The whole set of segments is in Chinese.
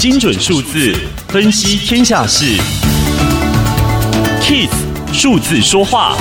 精准数字分析天下事，KISS 数字说话。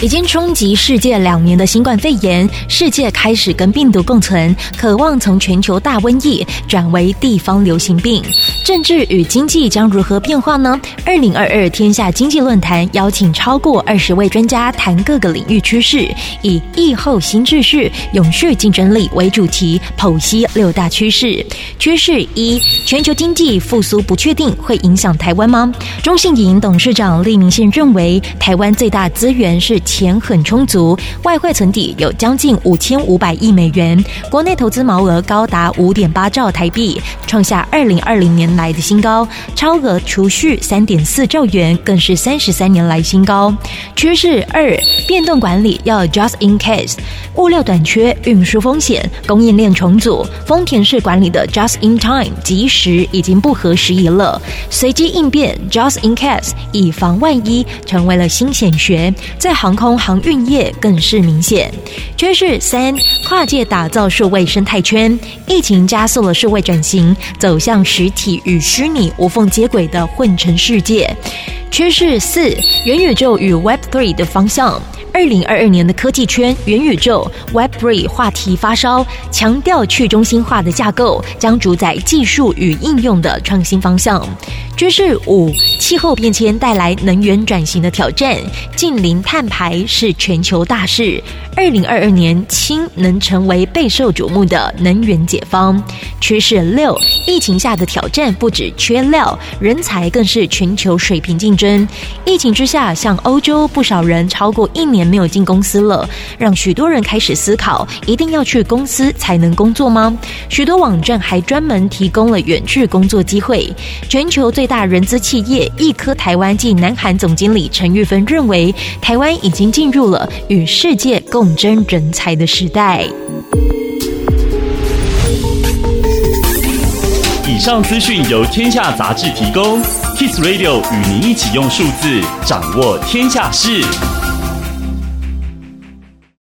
已经冲击世界两年的新冠肺炎，世界开始跟病毒共存，渴望从全球大瘟疫转为地方流行病。政治与经济将如何变化呢？二零二二天下经济论坛邀请超过二十位专家谈各个领域趋势，以疫后新秩序、永续竞争力为主题，剖析六大趋势。趋势一：全球经济复苏不确定，会影响台湾吗？中信银董事长利明宪认为，台湾最大资源是。钱很充足，外汇存底有将近五千五百亿美元，国内投资毛额高达五点八兆台币，创下二零二零年来的新高，超额储蓄三点四兆元，更是三十三年来新高。趋势二，变动管理要 just in case，物料短缺、运输风险、供应链重组，丰田式管理的 just in time 及时已经不合时宜了，随机应变 just in case，以防万一成为了新显学，在航空航运业更是明显。趋势三，跨界打造数位生态圈，疫情加速了数位转型，走向实体与虚拟无缝接轨的混成世界。趋势四，元宇宙与 Web Three 的方向。二零二二年的科技圈，元宇宙 Web Three 话题发烧，强调去中心化的架构将主宰技术与应用的创新方向。趋势五，气候变迁带来能源转型的挑战，净零碳排是全球大事。二零二二年，氢能成为备受瞩目的能源解方。趋势六，疫情下的挑战不止缺料，人才更是全球水平竞争。疫情之下，像欧洲不少人超过一年没有进公司了，让许多人开始思考：一定要去公司才能工作吗？许多网站还专门提供了远距工作机会。全球最大人资企业易科台湾暨南韩总经理陈玉芬认为，台湾已经进入了与世界共争人才的时代。以上资讯由天下杂志提供，Kiss Radio 与您一起用数字掌握天下事。